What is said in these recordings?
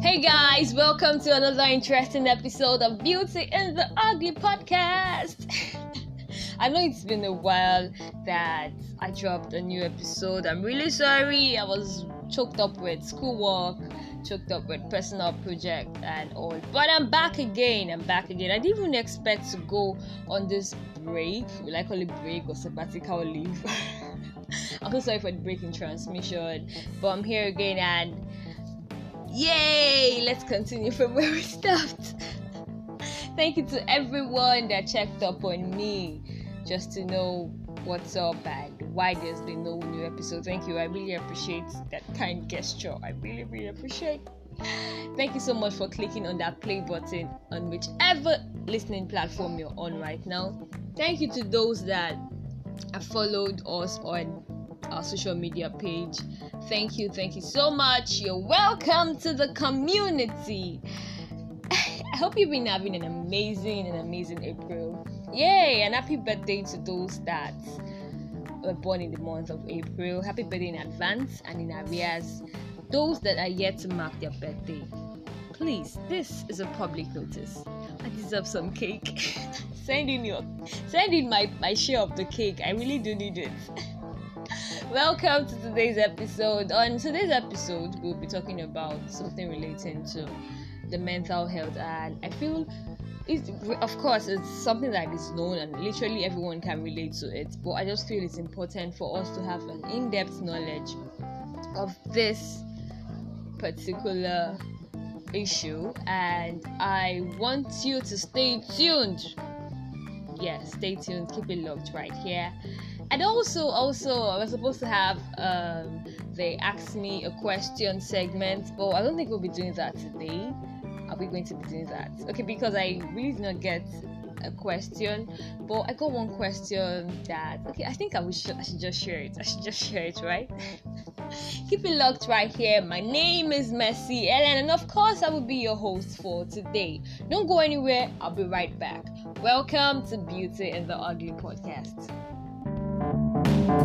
Hey guys, welcome to another interesting episode of Beauty in the Ugly podcast. I know it's been a while that I dropped a new episode. I'm really sorry. I was choked up with schoolwork, choked up with personal project and all. But I'm back again. I'm back again. I didn't even expect to go on this break. We like call it break or sabbatical leave. I'm so sorry for the break in transmission, but I'm here again and yay! Let's continue from where we stopped. Thank you to everyone that checked up on me just to know what's up and why there's been no new episode. Thank you. I really appreciate that kind gesture. I really, really appreciate. Thank you so much for clicking on that play button on whichever listening platform you're on right now. Thank you to those that have followed us on our social media page. Thank you, thank you so much. You're welcome to the community. I hope you've been having an amazing and amazing April. Yay! And happy birthday to those that were born in the month of April. Happy birthday in advance and in arrears. Those that are yet to mark their birthday, please, this is a public notice. I deserve some cake. send in your, send in my my share of the cake. I really do need it. Welcome to today's episode. On today's episode, we'll be talking about something relating to the mental health, and I feel it's of course it's something that is known and literally everyone can relate to it. But I just feel it's important for us to have an in-depth knowledge of this particular issue, and I want you to stay tuned. Yes, yeah, stay tuned. Keep it locked right here and also also I was supposed to have um, they asked me a question segment but I don't think we'll be doing that today. Are we going to be doing that? Okay because I really did not get a question but I got one question that okay I think I, sh- I should just share it. I should just share it right? Keep it locked right here. My name is Mercy Ellan and of course I will be your host for today. Don't go anywhere. I'll be right back. Welcome to Beauty in the Ugly podcast Alright,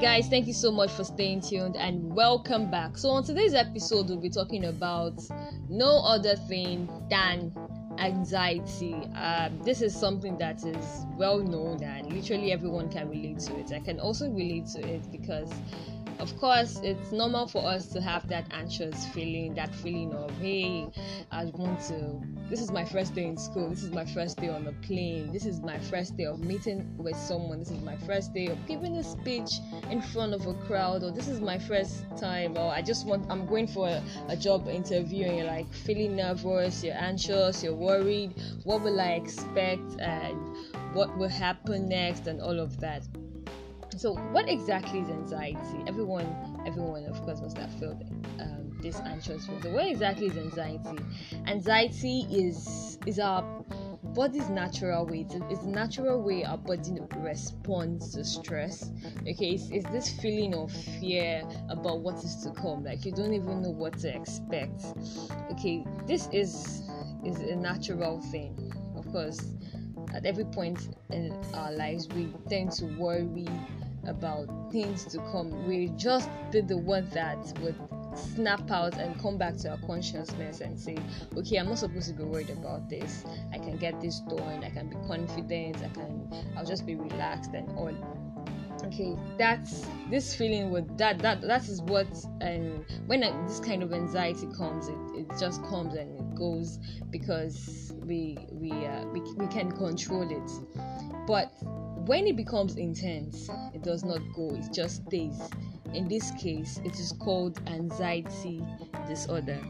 guys, thank you so much for staying tuned and welcome back. So, on today's episode, we'll be talking about no other thing than anxiety. Um, this is something that is well known and literally everyone can relate to it. I can also relate to it because of course it's normal for us to have that anxious feeling that feeling of hey i want to this is my first day in school. This is my first day on the plane. This is my first day of meeting with someone. This is my first day of giving a speech in front of a crowd or this is my first time or i just want i'm going for a, a job interview and you're like feeling nervous you're anxious you're worried. What will i expect and what will happen next and all of that so what exactly is anxiety? Everyone everyone of course must have felt um, this anxious feeling. So what exactly is anxiety? Anxiety is is our body's natural way. It's, it's a natural way our body responds to stress. Okay it's, it's this feeling of fear about what is to come. Like you don't even know what to expect. Okay this is is a natural thing. Of course at every point in our lives we tend to worry about things to come. We just did the one that would snap out and come back to our consciousness and say, okay, I'm not supposed to be worried about this. I can get this done. I can be confident. I can. I'll just be relaxed and all. Okay, that's this feeling with that that that is what and when this kind of anxiety comes, it, it just comes and it goes because we we uh, we, we can control it. But when it becomes intense, it does not go, it just stays. In this case, it is called anxiety disorder.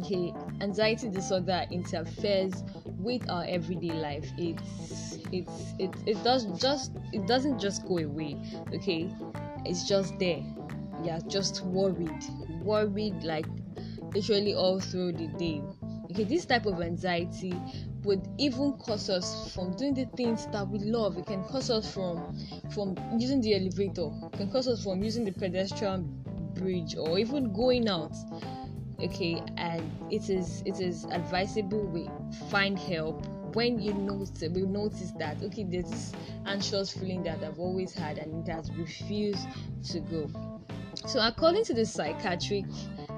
Okay, anxiety disorder interferes with our everyday life. It's it's it, it does just it doesn't just go away. Okay, it's just there. Yeah, just worried, worried like literally all through the day. Okay, this type of anxiety would even cause us from doing the things that we love. It can cause us from from using the elevator. It can cause us from using the pedestrian bridge or even going out. Okay, and it is it is advisable we find help when you notice we notice that okay there's this anxious feeling that i've always had and it has refused to go so according to the psychiatric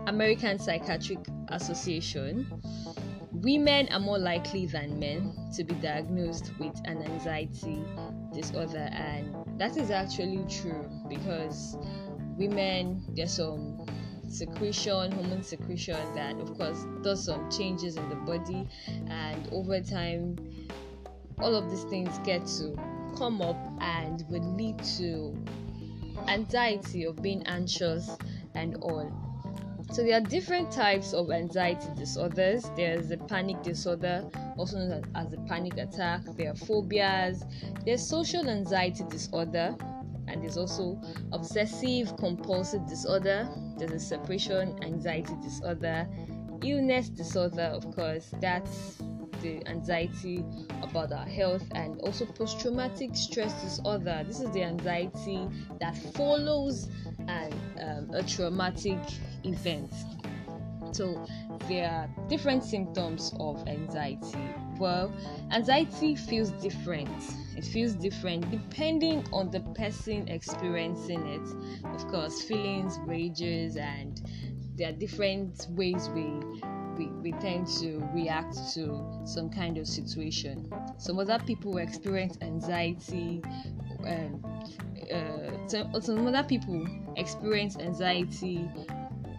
american psychiatric association women are more likely than men to be diagnosed with an anxiety disorder and that is actually true because women there's some secretion hormone secretion that of course does some changes in the body and over time all of these things get to come up and would lead to anxiety of being anxious and all so there are different types of anxiety disorders. There's a panic disorder also known as a panic attack. There are phobias. There's social anxiety disorder and there's also obsessive compulsive disorder. There's a separation anxiety disorder illness disorder of course. That's the anxiety about our health and also post-traumatic stress disorder. This is the anxiety that follows an, um, a traumatic event so there are different symptoms of anxiety. Well anxiety feels different. It feels different depending on the person experiencing it. Of course feelings rages and there are different ways we we, we tend to react to some kind of situation. Some other people experience anxiety um, uh, some other people experience anxiety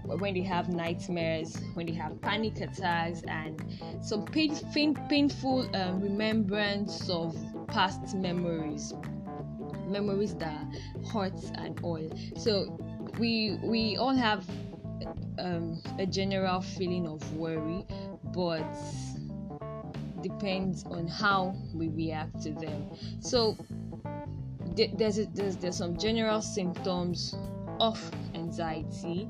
when they have nightmares, when they have panic attacks, and some pain, pain, painful um, remembrance of past memories, memories that hurt and all. So we we all have um, a general feeling of worry, but depends on how we react to them. So there's, a, there's there's some general symptoms of anxiety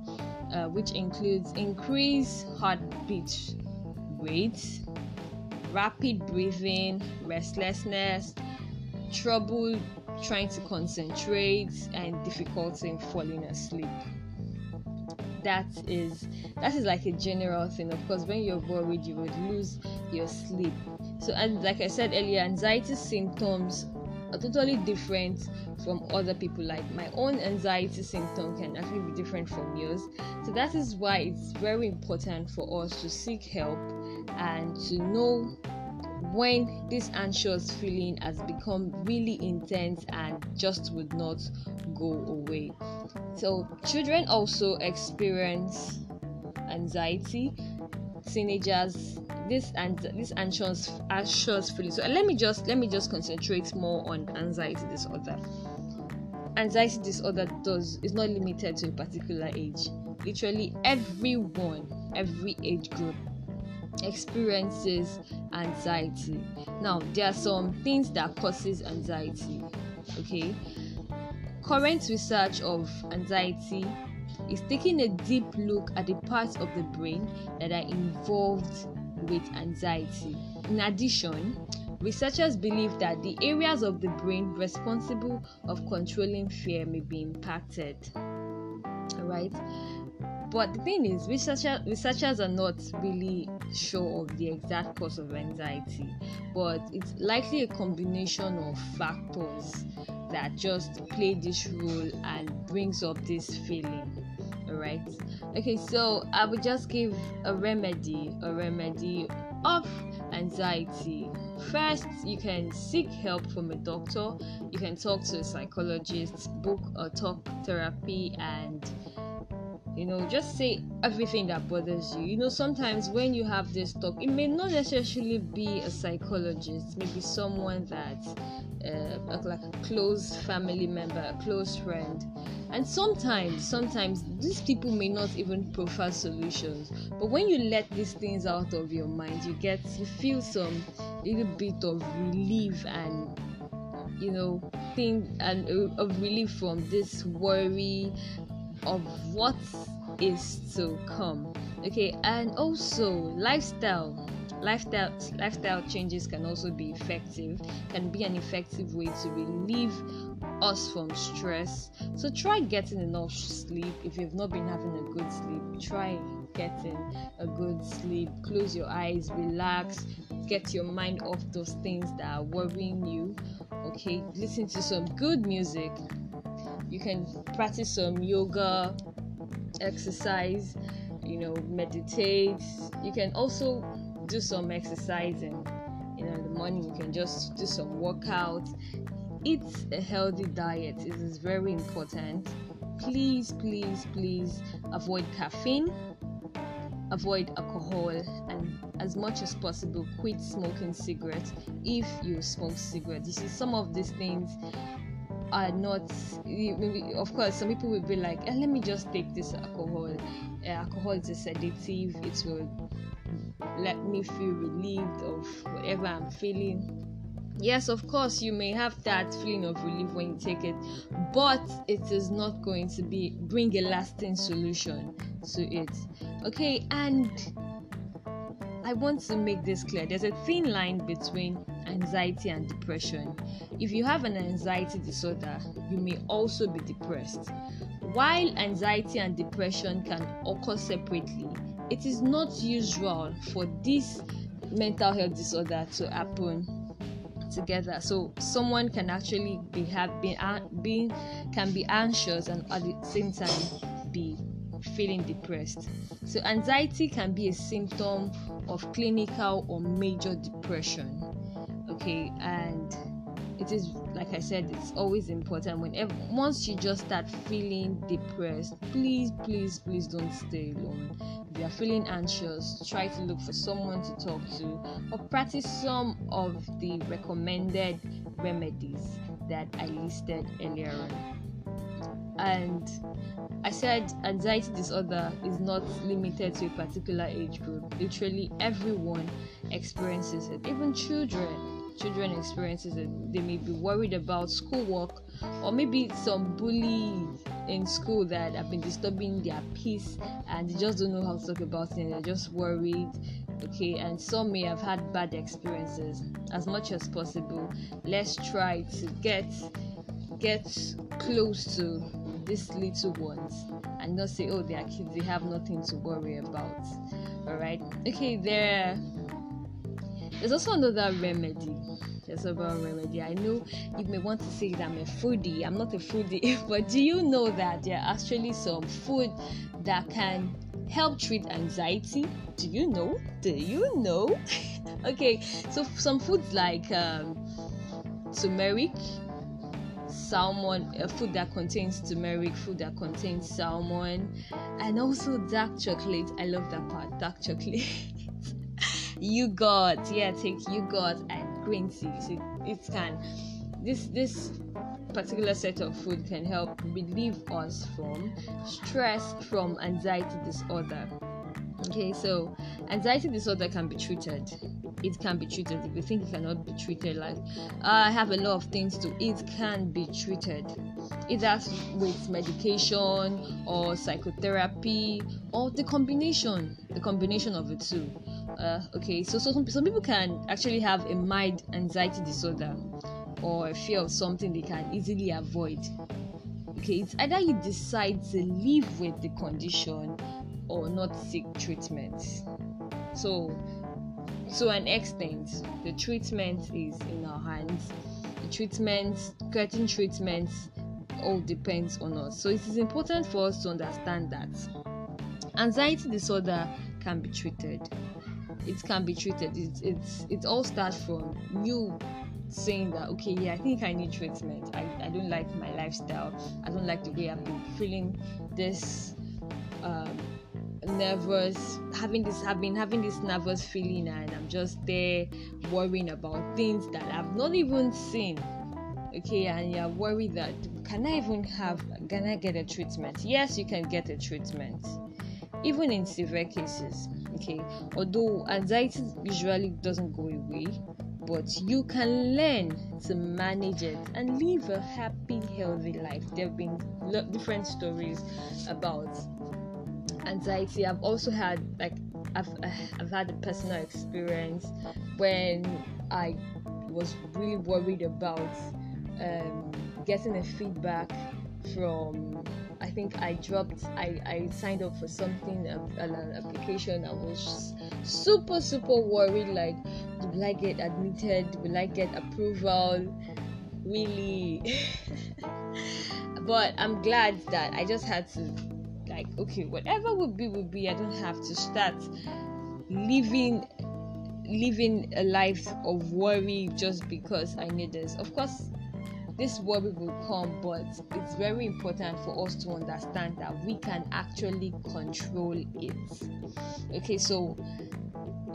uh, which includes increased heartbeat rate, rapid breathing, restlessness, trouble trying to concentrate, and difficulty in falling asleep. That is that is like a general thing. Of course, when you're worried, you would lose your sleep. So, and like I said earlier, anxiety symptoms are totally different from other people. Like my own anxiety symptom can actually be different from yours. So that is why it's very important for us to seek help and to know when this anxious feeling has become really intense and just would not go away. So children also experience anxiety. Teenagers this and this anxious anxious feeling. So let me just let me just concentrate more on anxiety disorder. Anxiety disorder does is not limited to a particular age. Literally everyone, every age group experiences anxiety. Now there are some things that causes anxiety. Okay. Current research of anxiety is taking a deep look at the parts of the brain that are involved with anxiety. In addition, researchers believe that the areas of the brain responsible of controlling fear may be impacted. Alright? But the thing is, researcher, researchers are not really sure of the exact cause of anxiety, but it's likely a combination of factors that just play this role and brings up this feeling Alright. Okay, so I will just give a remedy, a remedy of anxiety. First, you can seek help from a doctor. You can talk to a psychologist, book a talk therapy, and you know just say everything that bothers you. You know sometimes when you have this talk it may not necessarily be a psychologist maybe someone that uh, like a close family member a close friend. And sometimes sometimes these people may not even prefer solutions. But when you let these things out of your mind you get you feel some little bit of relief and you know thing and uh, of relief from this worry of what is to come okay and also lifestyle lifestyle lifestyle changes can also be effective can be an effective way to relieve us from stress so try getting enough sleep if you've not been having a good sleep try getting a good sleep. Close your eyes, relax, get your mind off those things that are worrying you. Okay, listen to some good music. You can practice some yoga, exercise, you know, meditate. You can also do some exercising. You know, in the morning you can just do some workout. Eat a healthy diet. It is very important. Please, please, please avoid caffeine, avoid alcohol, and as much as possible quit smoking cigarettes if you smoke cigarettes. You see, some of these things are not maybe of course some people will be like eh, let me just take this alcohol. Uh, alcohol is a sedative. It will let me feel relieved of whatever i'm feeling. Yes of course you may have that feeling of relief when you take it but it is not going to be bring a lasting solution to it. Okay and i want to make this clear. There's a thin line between anxiety and depression. If you have an anxiety disorder you may also be depressed. While anxiety and depression can occur separately it is not usual for this mental health disorder to happen together. So someone can actually be have been being can be anxious and at the same time be feeling depressed. So anxiety can be a symptom of clinical or major depression okay and it is like i said it's always important whenever once you just start feeling depressed please please please don't stay alone. If you are feeling anxious try to look for someone to talk to or practice some of the recommended remedies that i listed earlier on. And I said anxiety disorder is not limited to a particular age group. Literally, everyone experiences it, even children children experiences. They may be worried about schoolwork or maybe some bullies in school that have been disturbing their peace and they just don't know how to talk about it. They're just worried. Okay, and some may have had bad experiences. As much as possible, let's try to get get close to these little ones and not say, oh, they are kids, they have nothing to worry about. Alright, okay, there there's also another remedy. There's about remedy. I know you may want to say that I'm a foodie. I'm not a foodie, but do you know that there are actually some food that can help treat anxiety? Do you know? Do you know? okay, so some foods like um, turmeric, salmon, a food that contains turmeric, food that contains salmon, and also dark chocolate. I love that part, dark chocolate. yogurt yeah take you got and green tea so it can this this particular set of food can help relieve us from stress from anxiety disorder. Okay so anxiety disorder can be treated it can be treated. If you think it cannot be treated like i have a lot of things to it can be treated. Either with medication or psychotherapy or the combination the combination of the two. Uh, okay so, so some, some people can actually have a mild anxiety disorder or a fear of something they can easily avoid. Okay it's either you decide to live with the condition or not seek treatment. So to an extent the treatment is in our hands. The treatment getting treatment all depends on us. So it is important for us to understand that anxiety disorder can be treated. It can be treated. It, it's it all starts from you saying that okay yeah i think i need treatment. I, I don't like my lifestyle. I don't like the way been feeling this um, nervous having this i've been having this nervous feeling and i'm just there worrying about things that i've not even seen. Okay and you're worried that can i even have can i get a treatment? Yes you can get a treatment. Even in severe cases okay although anxiety usually doesn't go away but you can learn to manage it and live a happy healthy life. There have been different stories about anxiety i've also had like i've i've had a personal experience when i was really worried about um, getting a feedback from I think I dropped, I, I signed up for something, an, an application. I was super, super worried like, will I get admitted? Will I get approval? Really? but I'm glad that I just had to, like, okay, whatever would be, would be. I don't have to start living living a life of worry just because I need this. Of course, this worry will come, but it's very important for us to understand that we can actually control it. Okay, so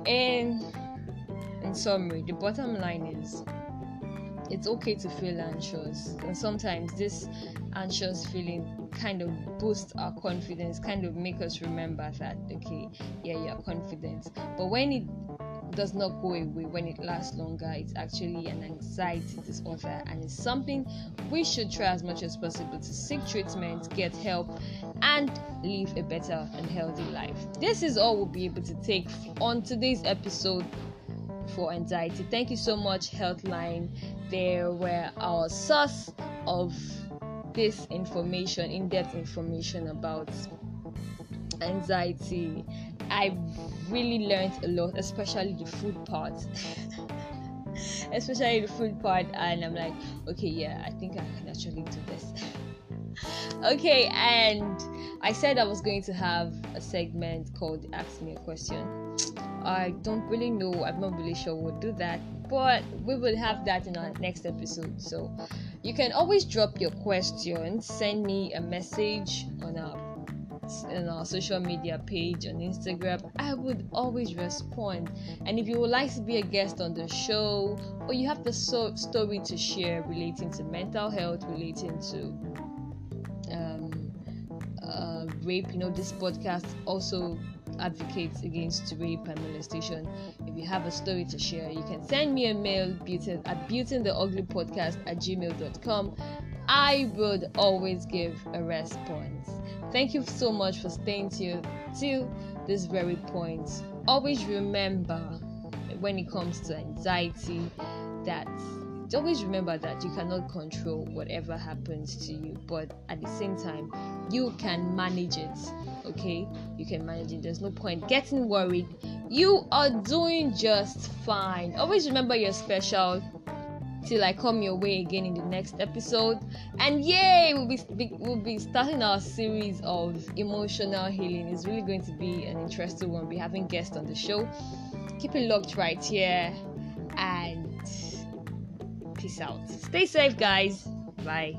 in in summary, the bottom line is it's okay to feel anxious, and sometimes this anxious feeling kind of boosts our confidence, kind of make us remember that okay, yeah, you're confident. But when it does not go away when it lasts longer. It's actually an anxiety disorder and it's something we should try as much as possible to seek treatment, get help, and live a better and healthy life. This is all we'll be able to take on today's episode for anxiety. Thank you so much, Healthline. There were our source of this information, in depth information about anxiety. I really learned a lot, especially the food part. especially the food part, and I'm like, okay, yeah, I think I can actually do this. okay, and I said I was going to have a segment called Ask Me a Question. I don't really know, I'm not really sure we'll do that, but we will have that in our next episode. So you can always drop your questions, send me a message on our in our social media page on Instagram, I would always respond. And if you would like to be a guest on the show, or you have the so- story to share relating to mental health, relating to um, uh, rape, you know, this podcast also advocates against rape and molestation. If you have a story to share, you can send me a mail beauty, at beautyintheuglypodcast at gmail.com. I would always give a response. Thank you so much for staying till till this very point. Always remember when it comes to anxiety that always remember that you cannot control whatever happens to you, but at the same time, you can manage it. Okay, you can manage it. There's no point getting worried. You are doing just fine. Always remember you're special till I come your way again in the next episode. And yay, we'll be we'll be starting our series of emotional healing. It's really going to be an interesting one. We'll be having guests on the show. Keep it locked right here and peace out. Stay safe, guys. Bye.